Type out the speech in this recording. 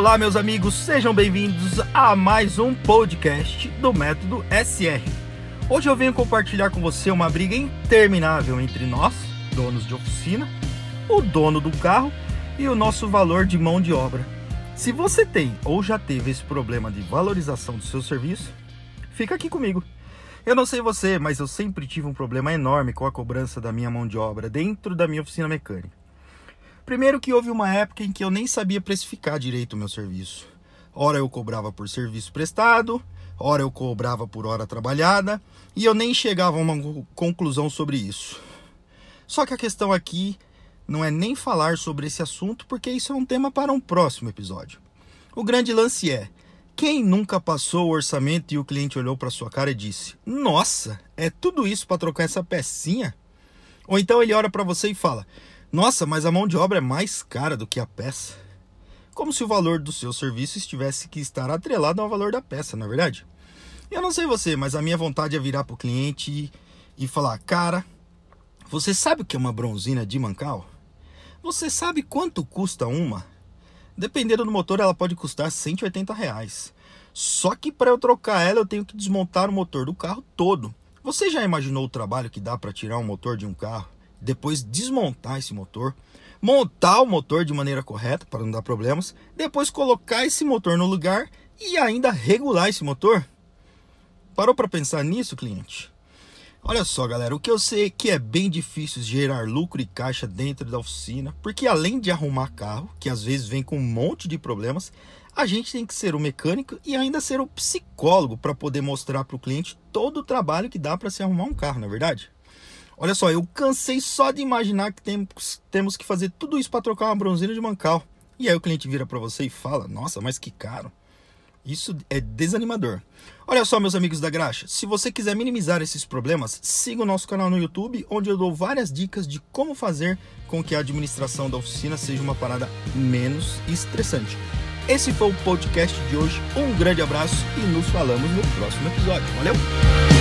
Olá, meus amigos, sejam bem-vindos a mais um podcast do Método SR. Hoje eu venho compartilhar com você uma briga interminável entre nós, donos de oficina, o dono do carro e o nosso valor de mão de obra. Se você tem ou já teve esse problema de valorização do seu serviço, fica aqui comigo. Eu não sei você, mas eu sempre tive um problema enorme com a cobrança da minha mão de obra dentro da minha oficina mecânica. Primeiro que houve uma época em que eu nem sabia precificar direito o meu serviço. Ora eu cobrava por serviço prestado, ora eu cobrava por hora trabalhada, e eu nem chegava a uma conclusão sobre isso. Só que a questão aqui não é nem falar sobre esse assunto, porque isso é um tema para um próximo episódio. O grande lance é: quem nunca passou o orçamento e o cliente olhou para sua cara e disse: Nossa, é tudo isso para trocar essa pecinha? Ou então ele olha para você e fala: Nossa, mas a mão de obra é mais cara do que a peça. Como se o valor do seu serviço estivesse que estar atrelado ao valor da peça, não é verdade? Eu não sei você, mas a minha vontade é virar para o cliente e, e falar: Cara, você sabe o que é uma bronzina de mancal? Você sabe quanto custa uma? Dependendo do motor, ela pode custar 180 reais. Só que para eu trocar ela, eu tenho que desmontar o motor do carro todo. Você já imaginou o trabalho que dá para tirar um motor de um carro, depois desmontar esse motor, montar o motor de maneira correta para não dar problemas, depois colocar esse motor no lugar e ainda regular esse motor? Parou para pensar nisso, cliente? Olha só, galera, o que eu sei é que é bem difícil gerar lucro e caixa dentro da oficina, porque além de arrumar carro, que às vezes vem com um monte de problemas, a gente tem que ser o mecânico e ainda ser o psicólogo para poder mostrar para o cliente todo o trabalho que dá para se arrumar um carro, não é verdade? Olha só, eu cansei só de imaginar que temos, temos que fazer tudo isso para trocar uma bronzina de mancal. E aí o cliente vira para você e fala: Nossa, mas que caro. Isso é desanimador. Olha só, meus amigos da graxa, se você quiser minimizar esses problemas, siga o nosso canal no YouTube, onde eu dou várias dicas de como fazer com que a administração da oficina seja uma parada menos estressante. Esse foi o podcast de hoje. Um grande abraço e nos falamos no próximo episódio. Valeu!